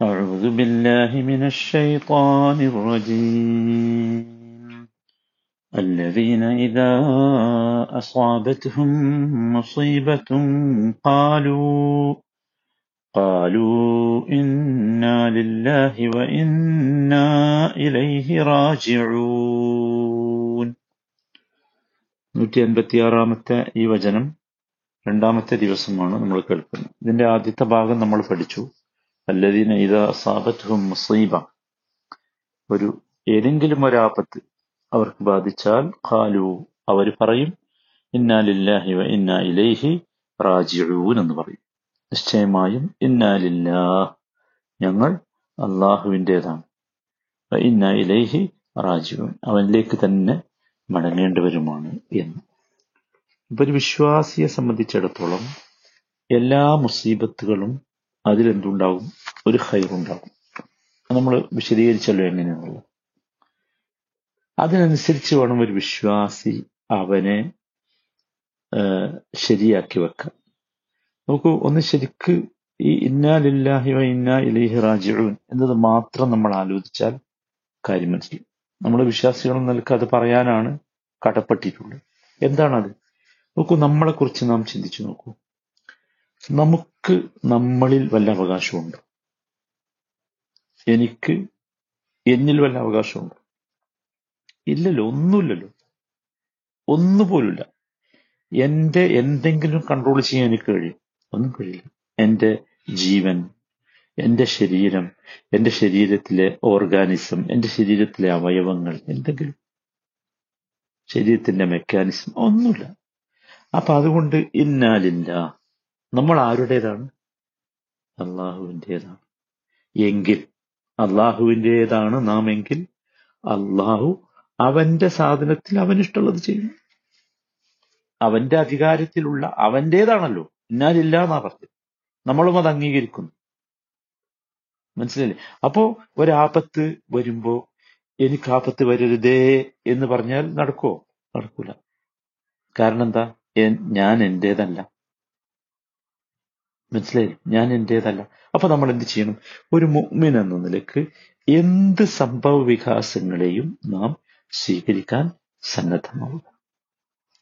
أعوذ بالله من الشيطان الرجيم الذين إذا أصابتهم مصيبة قالوا قالوا إنا لله وإنا إليه راجعون നൂറ്റി അൻപത്തിയാറാമത്തെ ഈ വചനം രണ്ടാമത്തെ ദിവസമാണ് നമ്മൾ കേൾക്കുന്നത് ഇതിന്റെ ആദ്യത്തെ ഭാഗം നമ്മൾ പഠിച്ചു അല്ലദീന ഇത അസാബത്തുഹും മുസീബ. ഒരു ഏതെങ്കിലും ഒരാപത്ത് അവർക്ക് ബാധിച്ചാൽ ഖാലു അവർ പറയും ഇന്നാലില്ലാഹി വ ഇന്നാ ഇലൈഹി റാജിഊൻ എന്ന് പറയും. നിശ്ചയമായും ഇന്നാലില്ലാ ഞങ്ങൾ അള്ളാഹുവിന്റെതാണ് വ ഇന്നാ ഇലൈഹി റാജിഊൻ അവനിലേക്ക് തന്നെ മടങ്ങേണ്ടവരുമാണ് എന്ന്. ഇപ്പൊ ഒരു വിശ്വാസിയെ സംബന്ധിച്ചിടത്തോളം എല്ലാ മുസീബത്തുകളും അതിലെന്തുണ്ടാകും ഒരു ഹൈറുണ്ടാകും നമ്മൾ വിശദീകരിച്ചല്ലോ എങ്ങനെയാണല്ലോ അതിനനുസരിച്ച് വേണം ഒരു വിശ്വാസി അവനെ ശരിയാക്കി വെക്കാൻ. നോക്കൂ ഒന്ന് ശരിക്ക് ഈ ഇന്നാലില്ലാഹി വ ഇന്നാ ഇലൈഹി റാജിഊൻ എന്നത് മാത്രം നമ്മൾ ആലോചിച്ചാൽ കാര്യം മനസ്സിലാവും നമ്മൾ വിശ്വാസികൾ നിലയ്ക്ക് അത് പറയാനാണ് കടപ്പെട്ടിട്ടുള്ളത്. എന്താണത്? നോക്കൂ നമ്മളെ കുറിച്ച് നാം ചിന്തിച്ചു നോക്കൂ. നമുക്ക് നമ്മളിൽ വല്ല അവകാശമുണ്ടോ? എനിക്ക് എന്നിൽ വല്ല അവകാശമുണ്ട് ഇല്ലല്ലോ ഒന്നുമില്ലല്ലോ. ഒന്നുപോലുമില്ല. എന്റെ എന്തെങ്കിലും കൺട്രോൾ ചെയ്യാൻ എനിക്ക് കഴിയും. ഒന്നും കഴിയില്ല. എന്റെ ജീവൻ എന്റെ ശരീരം എന്റെ ശരീരത്തിലെ ഓർഗാനിസം എന്റെ ശരീരത്തിലെ അവയവങ്ങൾ എന്തെങ്കിലും. ശരീരത്തിന്റെ മെക്കാനിസം ഒന്നുമില്ല. അപ്പൊ അതുകൊണ്ട് ഇന്നാലില്ല. നമ്മൾ ആരുടേതാണ്? അള്ളാഹുവിന്റെതാണ്. എങ്കിൽ അള്ളാഹുവിന്റെതാണ് നാം എങ്കിൽ അള്ളാഹു അവന്റെ സാധനത്തിൽ അവൻ അവനിഷ്ടമുള്ളത് ചെയ്യും അവന്റെ അധികാരത്തിലുള്ള അവന്റേതാണല്ലോ ഇന്നാലില്ല എന്നാ പറഞ്ഞത്. നമ്മളും അത് അംഗീകരിക്കുന്നു. മനസ്സിലല്ലേ അപ്പോ ഒരാപത്ത് വരുമ്പോ എനിക്ക് ആപത്ത് വരരുതേ എന്ന് പറഞ്ഞാൽ നടക്കുമോ നടക്കൂല. കാരണം എന്താ? ഞാൻ എന്റേതല്ല മനസ്സിലായി ഞാൻ എന്റേതല്ല അപ്പൊ നമ്മൾ എന്ത് ചെയ്യണം? ഒരു മുഗ്മിൻ എന്ന നിലയ്ക്ക് എന്ത് സംഭവ വികാസങ്ങളെയും നാം സ്വീകരിക്കാൻ സന്നദ്ധമാവുക.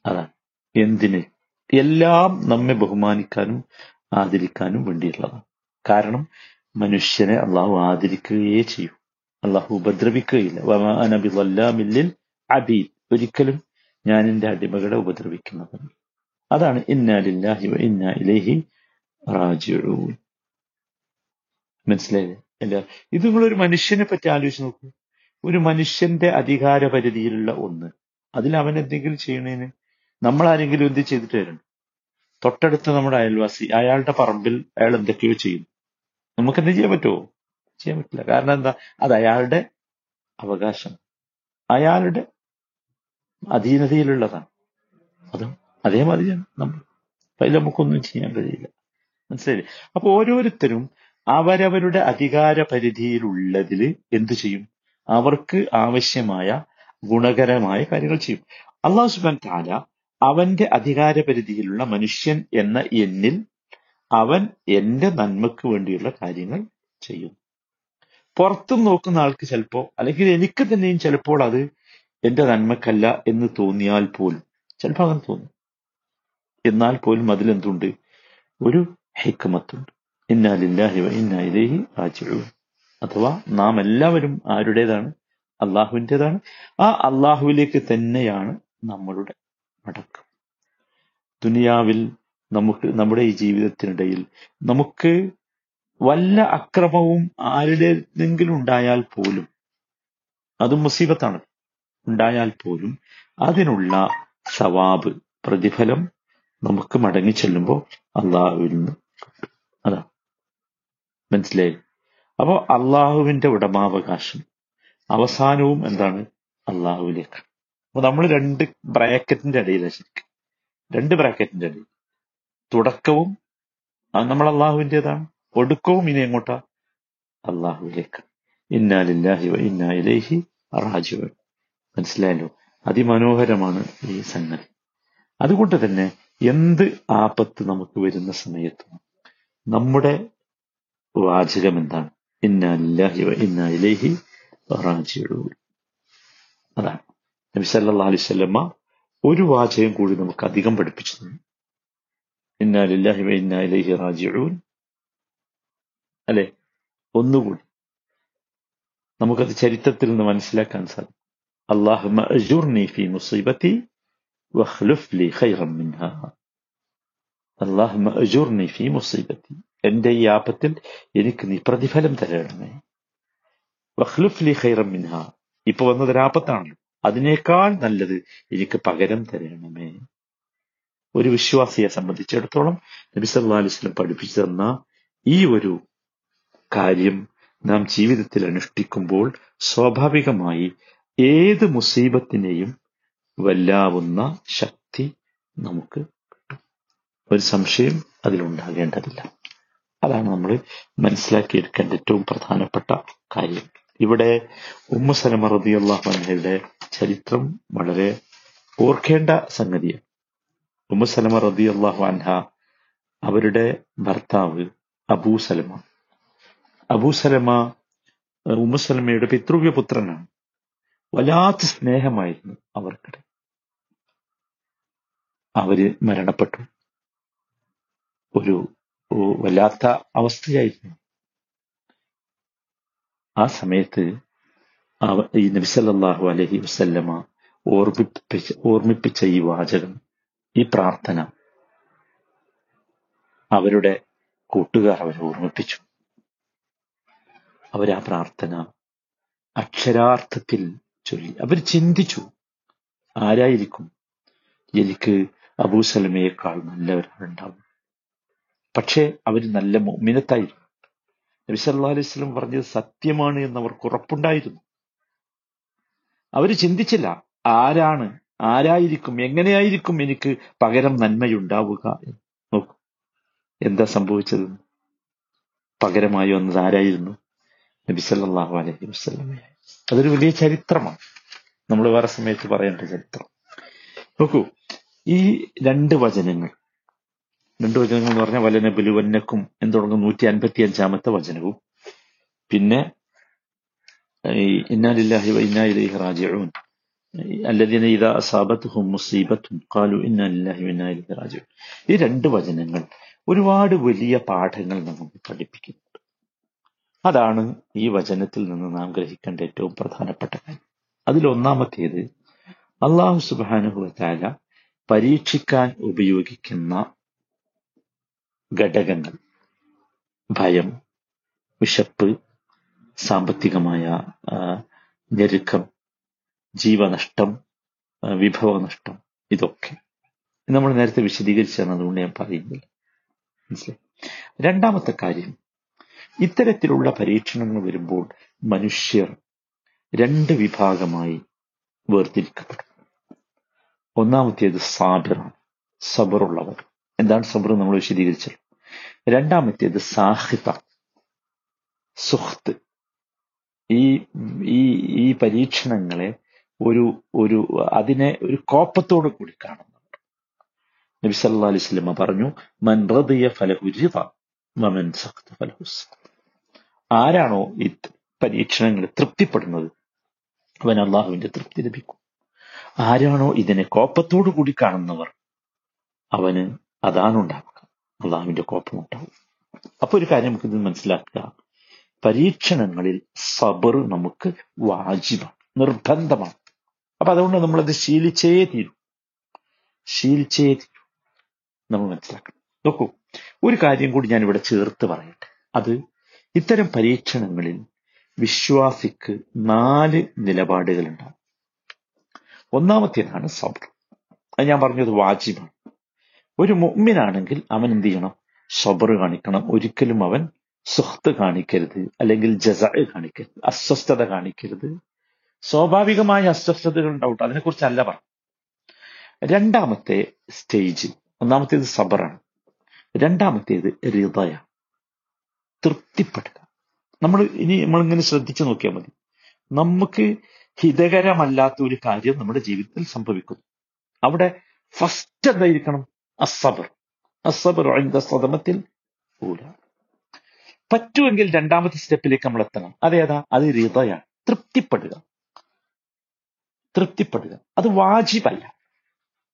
അതാണ്. എന്തിന്? എല്ലാം നമ്മെ ബഹുമാനിക്കാനും ആദരിക്കാനും വേണ്ടിയുള്ളതാണ്. കാരണം മനുഷ്യനെ അള്ളാഹു ആദരിക്കുകയേ ചെയ്യൂ. അള്ളാഹു ഉപദ്രവിക്കുകയില്ല. അബീദ്. ഒരിക്കലും ഞാൻ എന്റെ അടിമകളെ ഉപദ്രവിക്കുന്നതല്ല അതാണ് ഇന്നാലില്ലാഹി ഇന്നാ ഇലൈഹി റാജിഊൻ മനസ്സിലായില്ലേ? അല്ല ഇത് നിങ്ങളൊരു മനുഷ്യനെ പറ്റി ആലോചിച്ച് നോക്കൂ. ഒരു മനുഷ്യന്റെ അധികാര പരിധിയിലുള്ള ഒന്ന്. അതിൽ അവൻ എന്തെങ്കിലും ചെയ്യണേന്? നമ്മൾ ആരെങ്കിലും എന്ത് ചെയ്തിട്ട് വരണം? തൊട്ടടുത്ത് നമ്മുടെ അയൽവാസി അയാളുടെ പറമ്പിൽ അയാൾ എന്തൊക്കെയോ ചെയ്യുന്നു നമുക്ക് എന്ത് ചെയ്യാൻ പറ്റുമോ ചെയ്യാൻ പറ്റില്ല. കാരണം എന്താ? അത് അയാളുടെ അവകാശം. അയാളുടെ അധീനതയിലുള്ളതാണ്. അതും അതേമാതിരിയാണ് നമ്മൾ. അതിൽ നമുക്കൊന്നും ചെയ്യാൻ കഴിയില്ല. മനസ്സിലായില്ലേ? അപ്പൊ ഓരോരുത്തരും അവരവരുടെ അധികാര പരിധിയിലുള്ളതിൽ എന്തു ചെയ്യും? അവർക്ക് ആവശ്യമായ ഗുണകരമായ കാര്യങ്ങൾ ചെയ്യും. അള്ളാഹു സുബാൻ താല അവന്റെ അധികാര പരിധിയിലുള്ള മനുഷ്യൻ എന്ന എന്നിൽ അവൻ എന്റെ നന്മക്ക് വേണ്ടിയുള്ള കാര്യങ്ങൾ ചെയ്യും. പുറത്തും നോക്കുന്ന ആൾക്ക് ചിലപ്പോ അല്ലെങ്കിൽ എനിക്ക് തന്നെയും ചിലപ്പോൾ അത് എന്റെ നന്മക്കല്ല എന്ന് തോന്നിയാൽ പോലും ചിലപ്പോൾ അങ്ങനെ തോന്നും. എന്നാൽ പോലും അതിലെന്തുണ്ട്? ഒരു ഇന്നാലില്ലാഹി ഇന്നാ ഇലൈഹി റാജിഊൻ. അഥവാ നാം എല്ലാവരും ആരുടേതാണ്? അള്ളാഹുവിന്റെതാണ് ആ അള്ളാഹുവിലേക്ക് തന്നെയാണ് നമ്മളുടെ മടക്കം. ദുനിയാവിൽ നമുക്ക് നമ്മുടെ ഈ ജീവിതത്തിനിടയിൽ നമുക്ക് വല്ല അക്രമവും ആരുടെയെങ്കിലും ഉണ്ടായാൽ പോലും അത് മുസീബത്താണ്. ഉണ്ടായാൽ പോലും അതിനുള്ള സവാബ് പ്രതിഫലം നമുക്ക് മടങ്ങി ചെല്ലുമ്പോൾ അള്ളാഹുവിൽ നിന്ന് അതാ. മനസ്സിലായി? അപ്പോ അള്ളാഹുവിന്റെ ഉടമാവകാശം. അവസാനവും എന്താണ്? അള്ളാഹുവിലേക്ക്. അപ്പൊ നമ്മൾ രണ്ട് ബ്രാക്കറ്റിന്റെ ഇടയിലാണ് ശരിക്കും. രണ്ട് ബ്രാക്കറ്റിന്റെ ഇടയിൽ തുടക്കവും നമ്മൾ അള്ളാഹുവിന്റെതാണ്. ഒടുക്കവും ഇനി എങ്ങോട്ടാ? അള്ളാഹുവിലേക്ക്. ഇന്നാലില്ലാഹി ഇന്നാലേഹി റാജിവൻ മനസ്സിലായല്ലോ? അതിമനോഹരമാണ് ഈ സംഗതി. അതുകൊണ്ട് തന്നെ എന്ത് ആപത്ത് നമുക്ക് വരുന്ന സമയത്തും നമ്മുടെ വാചകം എന്താണ്? ഇന്നല്ലാഹി ഇന്ന ഇലൈഹി റാജിഊൻ. അതാണ്. നബി സല്ലാ അലൈഹി വസല്ലമ ഒരു വാചകം കൂടി നമുക്ക് അധികം പഠിപ്പിച്ചു തന്നു ഇന്നാലില്ലാഹി ഇന്ന ഇലൈഹി റാജിഊൻ. അല്ലെ? ഒന്നുകൂടി. നമുക്കത് ചരിത്രത്തിൽ നിന്ന് മനസ്സിലാക്കാൻ സാധിക്കും. അള്ളാഹു ഫി മുസീബത്തി വഖ്ലുഫ് ലി ഖൈറൻ മിൻഹാ. അള്ളാഹുമ്മ അജുർനി ഫി മുസീബത്തി. എന്റെ ഈ ആപത്തിൽ എനിക്ക് നീ പ്രതിഫലം തരണമേ. വഹ്ലുഫ്ലി ഖൈറം മിൻഹ. ഇപ്പൊ വന്നതൊരാപത്താണല്ലോ അതിനേക്കാൾ നല്ലത് എനിക്ക് പകരം തരണമേ. ഒരു വിശ്വാസിയെ സംബന്ധിച്ചിടത്തോളം നബി സല്ലല്ലാഹു അലൈഹി വസല്ലം പഠിപ്പിച്ചു തന്ന ഈ ഒരു കാര്യം നാം ജീവിതത്തിൽ അനുഷ്ഠിക്കുമ്പോൾ സ്വാഭാവികമായി ഏത് മുസീബത്തിനെയും വല്ലാവുന്ന ശക്തി നമുക്ക് ഒരു സംശയം അതിലുണ്ടാകേണ്ടതില്ല. അതാണ് നമ്മൾ മനസ്സിലാക്കിയെടുക്കേണ്ട ഏറ്റവും പ്രധാനപ്പെട്ട കാര്യം. ഇവിടെ ഉമ്മ സലമ റളിയല്ലാഹു അൻഹയുടെ ചരിത്രം വളരെ ഓർക്കേണ്ട സംഗതിയാണ്. ഉമ്മ സലമ റളിയല്ലാഹു അൻഹ അവരുടെ ഭർത്താവ് അബൂ സലമ. അബൂ സലമ ഉമ്മു സലമയുടെ പിതൃവ്യ പുത്രനാണ് വല്ലാത്ത സ്നേഹമായിരുന്നു അവർക്കിടെ. അവർ മരണപ്പെട്ടു. ഒരു വല്ലാത്ത അവസ്ഥയായിരുന്നു. ആ സമയത്ത് ഈ നബിസല്ലാഹു അലഹി വസല്ലമ ഓർമ്മിപ്പിച്ച ഓർമ്മിപ്പിച്ച ഈ വാചകം ഈ പ്രാർത്ഥന അവരുടെ കൂട്ടുകാർ അവരെ ഓർമ്മിപ്പിച്ചു. അവരാ പ്രാർത്ഥന അക്ഷരാർത്ഥത്തിൽ ചൊല്ലി. അവർ ചിന്തിച്ചു ആരായിരിക്കും? എനിക്ക് അബൂസലമയേക്കാൾ നല്ലവരാളുണ്ടാവും പക്ഷേ അവർ നല്ല മിനത്തായിരുന്നു നബി സല്ലാ അലൈഹി സ്വലം പറഞ്ഞത് സത്യമാണ് എന്ന് അവർക്ക് ഉറപ്പുണ്ടായിരുന്നു. അവർ ചിന്തിച്ചില്ല ആരാണ് ആരായിരിക്കും എങ്ങനെയായിരിക്കും എനിക്ക് പകരം നന്മയുണ്ടാവുക നോക്കൂ എന്താ സംഭവിച്ചത്? പകരമായി വന്നത് ആരായിരുന്നു? നബി സല്ലാഹു അലൈഹി വസല്ലമയായി അതൊരു വലിയ ചരിത്രമാണ്. നമ്മൾ വേറെ സമയത്ത് പറയേണ്ട ചരിത്രം. നോക്കൂ ഈ രണ്ട് വചനങ്ങൾ രണ്ട് വചനങ്ങൾ എന്ന് പറഞ്ഞാൽ വലന ബലുവന്നക്കും എന്ന് തുടങ്ങുന്ന നൂറ്റി അൻപത്തി അഞ്ചാമത്തെ വചനവും. പിന്നെ ഈ ഇന്നാലില്ലാഹി ഇന്നാ ഇലൈഹി റാജിഊൻ അല്ലദീന ഇദാ അസാബത്തുഹും മുസീബത്തും ഖാലു ഇന്നാലില്ലാഹി ഇന്നാ ഇലൈഹി റാജിഊൻ ഈ രണ്ട് വചനങ്ങൾ ഒരുപാട് വലിയ പാഠങ്ങൾ നമുക്ക് പഠിപ്പിക്കുന്നുണ്ട്. അതാണ് ഈ വചനത്തിൽ നിന്ന് നാം ഗ്രഹിക്കേണ്ട ഏറ്റവും പ്രധാനപ്പെട്ട കാര്യം. അതിലൊന്നാമത്തേത് അള്ളാഹു സുബാനുഭവത്തായ പരീക്ഷിക്കാൻ ഉപയോഗിക്കുന്ന ഘടകങ്ങൾ. ഭയം വിശപ്പ് സാമ്പത്തികമായ ഞെരുക്കം ജീവനഷ്ടം വിഭവനഷ്ടം ഇതൊക്കെ. ഇത് നമ്മൾ നേരത്തെ വിശദീകരിച്ചാണ് അതുകൊണ്ട് ഞാൻ പറയുന്നില്ല. മനസ്സിലായി? രണ്ടാമത്തെ കാര്യം ഇത്തരത്തിലുള്ള പരീക്ഷണങ്ങൾ വരുമ്പോൾ മനുഷ്യർ രണ്ട് വിഭാഗമായി വേർതിരിക്കപ്പെടും. ഒന്നാമത്തേത് സാബിറാണ് സബറുള്ളവർ. എന്താണ് സബർ നമ്മൾ വിശദീകരിച്ചത്? രണ്ടാമത്തേത് സാഹിത. സുഹത്ത് ഈ ഈ ഈ പരീക്ഷണങ്ങളെ ഒരു ഒരു അതിനെ ഒരു കോപ്പത്തോടു കൂടി കാണുന്നു നബി സല്ലാ അലൈഹി സ്വലമ പറഞ്ഞു മൻ റദിയ ഫലഹു മമൻ സഖത ഫലഹു സഖത്. ആരാണോ ഈ പരീക്ഷണങ്ങൾ തൃപ്തിപ്പെടുന്നത്? അവൻ അള്ളാഹുവിന്റെ തൃപ്തി ലഭിക്കും. ആരാണോ ഇതിനെ കോപ്പത്തോടു കൂടി കാണുന്നവർ? അവന് അതാണ് ഉണ്ടാക്കുക അള്ളാഹുവിന്റെ കോപ്പം ഉണ്ടാവും അപ്പൊ ഒരു കാര്യം നമുക്ക് ഇത് മനസ്സിലാക്കുക. പരീക്ഷണങ്ങളിൽ സബർ നമുക്ക് വാജിബാണ് നിർബന്ധമാണ്. അപ്പൊ അതുകൊണ്ട് നമ്മളത് ശീലിച്ചേ തീരും. ശീലിച്ചേ തീരും. നമ്മൾ മനസ്സിലാക്കണം. നോക്കൂ ഒരു കാര്യം കൂടി ഞാൻ ഇവിടെ ചേർത്ത് പറയട്ടെ. അത് ഇത്തരം പരീക്ഷണങ്ങളിൽ വിശ്വാസിക്ക് നാല് നിലപാടുകൾ ഉണ്ടാകും ഒന്നാമത്തേതാണ് സബർ. അത് ഞാൻ പറഞ്ഞത് വാജിബാണ്. ഒരു മുമ്മിനാണെങ്കിൽ അവൻ എന്ത് ചെയ്യണം? സബർ കാണിക്കണം. ഒരിക്കലും അവൻ സുഹത്ത് കാണിക്കരുത്. അല്ലെങ്കിൽ ജസ കാണിക്കരുത്. അസ്വസ്ഥത കാണിക്കരുത്. സ്വാഭാവികമായ അസ്വസ്ഥതകൾ ഉണ്ടാവും അതിനെക്കുറിച്ചല്ല പറഞ്ഞു രണ്ടാമത്തെ സ്റ്റേജ് ഒന്നാമത്തേത് സബറാണ്. രണ്ടാമത്തേത് ഹൃദയ തൃപ്തിപ്പെടുക. നമ്മൾ ഇനി നമ്മളിങ്ങനെ ശ്രദ്ധിച്ചു നോക്കിയാൽ മതി. നമുക്ക് ഹിതകരമല്ലാത്ത ഒരു കാര്യം നമ്മുടെ ജീവിതത്തിൽ സംഭവിക്കുന്നു. അവിടെ ഫസ്റ്റ് എന്തായിരിക്കണം? അസബർ അസബർ عند സദമത്തിൽ ഊല. പറ്റുമെങ്കിൽ രണ്ടാമത്തെ സ്റ്റെപ്പിലേക്ക് നമ്മൾ എത്തണം. അതേതാ അത് ഹൃദയാണ് തൃപ്തിപ്പെടുക. തൃപ്തിപ്പെടുക. അത് വാജിബല്ല.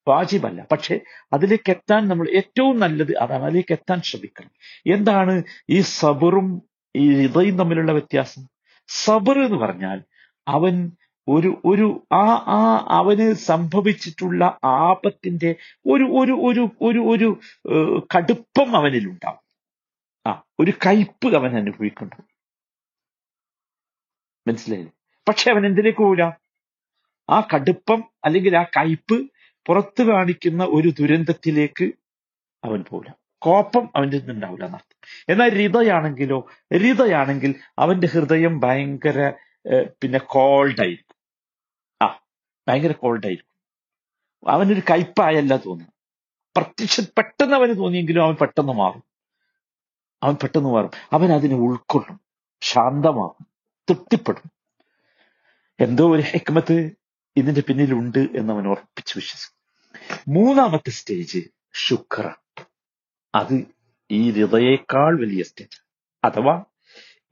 വാജിബല്ല. പക്ഷെ അതിലേക്ക് എത്താൻ നമ്മൾ ഏറ്റവും നല്ലത് അതാണ്. അതിലേക്ക് എത്താൻ ശ്രമിക്കണം. എന്താണ് ഈ സബറും ഈ ഹൃദയും തമ്മിലുള്ള വ്യത്യാസം? സബർ എന്ന് പറഞ്ഞാൽ അവൻ ഒരു ഒരു ആ ആ അവന് സംഭവിച്ചിട്ടുള്ള ആപത്തിന്റെ ഒരു ഒരു ഒരു ഒരു ഒരു കടുപ്പം അവനിലുണ്ടാവും. ആ ഒരു കയ്പ് അവൻ അനുഭവിക്കുന്നു. മനസ്സിലായില്ലേ? പക്ഷെ അവൻ എന്തിനേക്ക് പോവില്ല ആ കടുപ്പം അല്ലെങ്കിൽ ആ കയ്പ് പുറത്തു കാണിക്കുന്ന ഒരു ദുരന്തത്തിലേക്ക് അവൻ പോവില്ല കോപ്പം അവന്റെ ഉണ്ടാവില്ല എന്നർത്ഥം എന്നാൽ ഹൃദയാണെങ്കിലോ ഹൃദയാണെങ്കിൽ അവന്റെ ഹൃദയം ഭയങ്കര പിന്നെ കോൾഡ് ആയിരിക്കും. ആ ഭയങ്കര കോൾഡ് ആയിരിക്കും. അവനൊരു കയ്പായല്ല തോന്നുന്നു പ്രത്യക്ഷ പെട്ടെന്ന് അവന് തോന്നിയെങ്കിലും അവൻ പെട്ടെന്ന് മാറും. അവൻ പെട്ടെന്ന് മാറും. അവൻ അതിനെ ഉൾക്കൊള്ളും ശാന്തമാകും തൃപ്തിപ്പെടും. എന്തോ ഒരു ഹെക്മത്ത് ഇതിന്റെ പിന്നിലുണ്ട് എന്ന് അവൻ ഉറപ്പിച്ച് വിശ്വസിക്കും. മൂന്നാമത്തെ സ്റ്റേജ് ശുക്ര. അത് ഈ ഹൃദയേക്കാൾ വലിയ സ്റ്റേജ് അഥവാ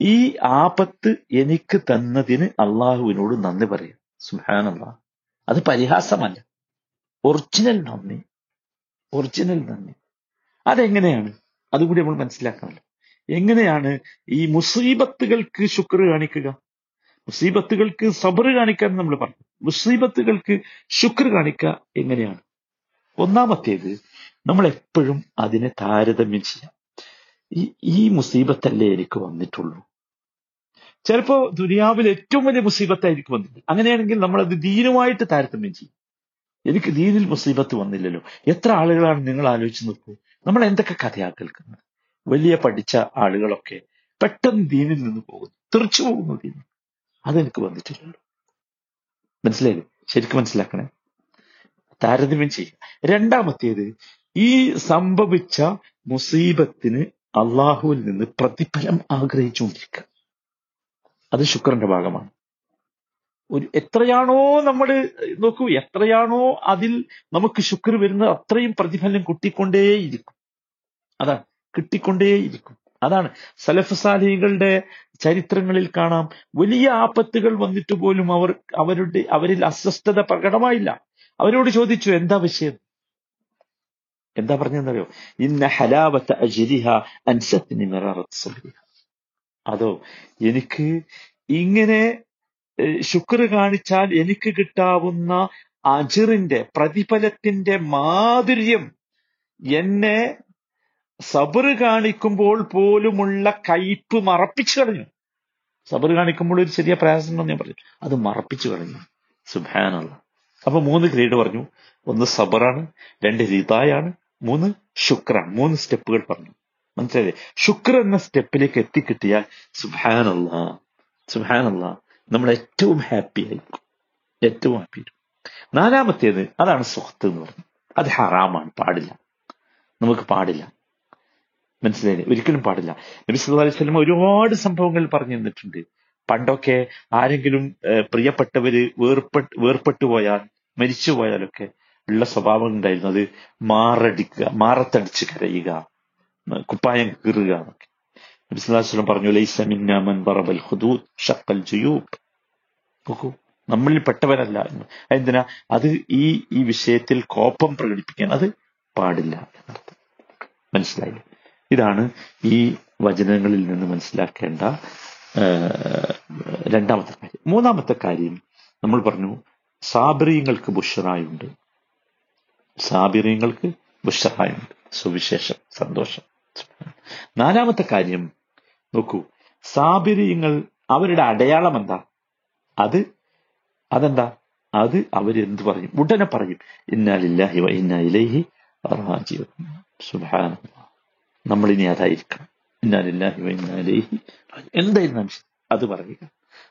ഈ ആപത്ത് എനിക്ക് തന്നതിന് അള്ളാഹുവിനോട് നന്ദി പറയാം സുഹാനല്ല അത് പരിഹാസമല്ല. ഒറിജിനൽ നന്ദി. ഒറിജിനൽ നന്ദി. അതെങ്ങനെയാണ്? അതുകൂടി നമ്മൾ മനസ്സിലാക്കണമല്ലോ എങ്ങനെയാണ് ഈ മുസീബത്തുകൾക്ക് ശുക്ർ കാണിക്കുക? മുസീബത്തുകൾക്ക് സബർ കാണിക്കാൻ നമ്മൾ പറഞ്ഞു. മുസീബത്തുകൾക്ക് ശുക്ർ കാണിക്കുക എങ്ങനെയാണ്? ഒന്നാമത്തേത് നമ്മൾ എപ്പോഴും അതിനെ താരതമ്യം ചെയ്യാം. ഈ ഈ മുസീബത്തല്ലേ എനിക്ക് വന്നിട്ടുള്ളൂ? ചിലപ്പോ ദുനിയാവിൽ ഏറ്റവും വലിയ മുസീബത്തായിരിക്കും വന്നത് അങ്ങനെയാണെങ്കിൽ നമ്മൾ അത് ദീനുമായിട്ട് താരതമ്യം ചെയ്യും. എനിക്ക് ദീനിൽ മുസീബത്ത് വന്നില്ലല്ലോ. എത്ര ആളുകളാണ് നിങ്ങൾ ആലോചിച്ച് നോക്കൂ. നമ്മൾ എന്തൊക്കെ കഥയാ കേൾക്കുന്നത്? വലിയ പഠിച്ച ആളുകളൊക്കെ പെട്ടെന്ന് ദീനിൽ നിന്ന് പോകുന്നു. തെറിച്ചു പോകുന്നു ദീനിൽ. അതെനിക്ക് വന്നിട്ടില്ലല്ലോ. മനസ്സിലായില്ലേ? ശരിക്കും മനസ്സിലാക്കണേ? താരതമ്യം ചെയ്യുക. രണ്ടാമത്തേത് ഈ സംഭവിച്ച മുസീബത്തിന് അള്ളാഹുവിൽ നിന്ന് പ്രതിഫലം ആഗ്രഹിച്ചുകൊണ്ടിരിക്കുക. അത് ശുക്രന്റെ ഭാഗമാണ്. ഒരു എത്രയാണോ നമ്മൾ നോക്കൂ എത്രയാണോ അതിൽ നമുക്ക് ശുക്ർ വരുന്നത് അത്രയും പ്രതിഫലം കിട്ടിക്കൊണ്ടേയിരിക്കും. അതാണ് കിട്ടിക്കൊണ്ടേയിരിക്കും. അതാണ് സലഫസാലികളുടെ ചരിത്രങ്ങളിൽ കാണാം. വലിയ ആപത്തുകൾ വന്നിട്ട് പോലും അവർ അവരുടെ അവരിൽ അസ്വസ്ഥത പ്രകടമായില്ല. അവരോട് ചോദിച്ചു എന്താ വിഷയം? എന്താ പറഞ്ഞെന്നറിയോ ഇന്ന ഹലാവത്ത അജിരിഹ അൻസത്തിന് സബരിഹ അതോ എനിക്ക് ഇങ്ങനെ ശുക്ർ കാണിച്ചാൽ എനിക്ക് കിട്ടാവുന്ന അജിറിന്റെ പ്രതിഫലത്തിന്റെ മാധുര്യം എന്നെ സബർ കാണിക്കുമ്പോൾ പോലുമുള്ള കയ്പ് മറപ്പിച്ചു കളഞ്ഞു. സബർ കാണിക്കുമ്പോൾ ഒരു ചെറിയ പ്രയാസം ഉണ്ടെന്ന് ഞാൻ പറഞ്ഞു. അത് മറപ്പിച്ചു കളഞ്ഞു. സുഭാനുള്ള അപ്പൊ മൂന്ന് ഗ്രേഡ് പറഞ്ഞു. ഒന്ന് സബറാണ് രണ്ട് ഹിതായാണ് മൂന്ന് ശുക്രാണ്. മൂന്ന് സ്റ്റെപ്പുകൾ പറഞ്ഞു. മനസ്സിലായില്ലേ ശുക്ർ എന്ന സ്റ്റെപ്പിലേക്ക് എത്തിക്കിട്ടിയാൽ സുബാനല്ല സുബാനല്ല നമ്മൾ ഏറ്റവും ഹാപ്പി ആയിരിക്കും. ഏറ്റവും ഹാപ്പി ആയിരിക്കും. നാലാമത്തേത് അതാണ് സുഹത്ത് എന്ന് പറയുന്നത്. അത് ഹറാമാണ് പാടില്ല. നമുക്ക് പാടില്ല. മനസ്സിലായില്ലേ? ഒരിക്കലും പാടില്ല. നബി സല്ലല്ലാഹു അലൈഹി വസല്ലം ഒരുപാട് സംഭവങ്ങൾ പറഞ്ഞു തന്നിട്ടുണ്ട് പണ്ടൊക്കെ ആരെങ്കിലും പ്രിയപ്പെട്ടവര് വേർപെട്ട് വേർപെട്ടു പോയാൽ മരിച്ചു പോയാലൊക്കെ ഉള്ള സ്വഭാവം ഉണ്ടായിരുന്നത് മാറടിക്കുക മാറത്തടിച്ച് കരയുക കുപ്പായം കീറുക എന്നൊക്കെ പറഞ്ഞു ലൈസ നോക്കൂ നമ്മളിൽ പെട്ടവരല്ല എന്തിനാ അത് ഈ ഈ വിഷയത്തിൽ കോപം പ്രകടിപ്പിക്കാൻ അത് പാടില്ല എന്നർത്ഥം. മനസ്സിലായില്ലേ? ഇതാണ് ഈ വചനങ്ങളിൽ നിന്ന് മനസ്സിലാക്കേണ്ട രണ്ടാമത്തെ കാര്യം. മൂന്നാമത്തെ കാര്യം നമ്മൾ പറഞ്ഞു സാബിറിയങ്ങൾക്ക് ബുഷറായുണ്ട്. സാബിറിയങ്ങൾക്ക് ബുഷറായുണ്ട്. സുവിശേഷം സന്തോഷം. നാലാമത്തെ കാര്യം നോക്കൂ. സാബിരിയങ്ങൾ അവരുടെ അടയാളം എന്താ? അത് അതെന്താ? അത് അവരെന്ത് പറയും? ഉടനെ പറയും ഇന്നാലില്ലാഹി വ ഇന്നാ ഇലൈഹി സുബ്ഹാനല്ലാഹ് നമ്മളിനി അതായിരിക്കണം. ഇന്നാലില്ലാഹി വ ഇന്നാ ഇലൈഹി റാജിഊൻ. എന്തായിരുന്നാലും അത് പറയുക.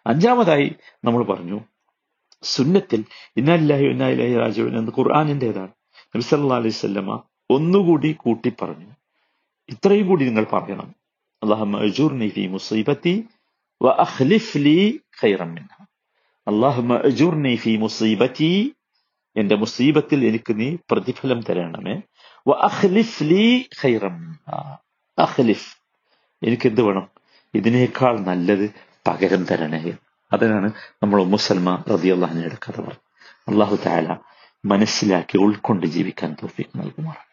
അഞ്ചാമതായി നമ്മൾ പറഞ്ഞു സുന്നത്തിൽ ഇന്നാലില്ലാഹി വ ഇന്നാ ഇലൈഹി റാജിഊൻ എന്ന് ഖുർആാനിന്റെതാണ് നബി അലൈഹി വസല്ലമ ഒന്നുകൂടി കൂട്ടി പറഞ്ഞു ഇത്രയും കൂടി നിങ്ങൾ പറയണം. ഫീ മുസീബത്തി അജൂർനി ഫീ മുസീബത്തി എന്റെ മുസീബത്തിൽ എനിക്ക് നീ പ്രതിഫലം തരണമേ. അഖ്ലിഫ് എനിക്ക് എന്ത് വേണം? ഇതിനേക്കാൾ നല്ലത് പകരം തരണേ. അതിനാണ് നമ്മൾ ഉമ്മുസൽമ അള്ളാഹിനെ എടുക്കാതെ പറഞ്ഞത്. അള്ളാഹു താല മനസ്സിലാക്കി ഉൾക്കൊണ്ട് ജീവിക്കാൻ തോഫിക്ക് നൽകുമാറാണ്.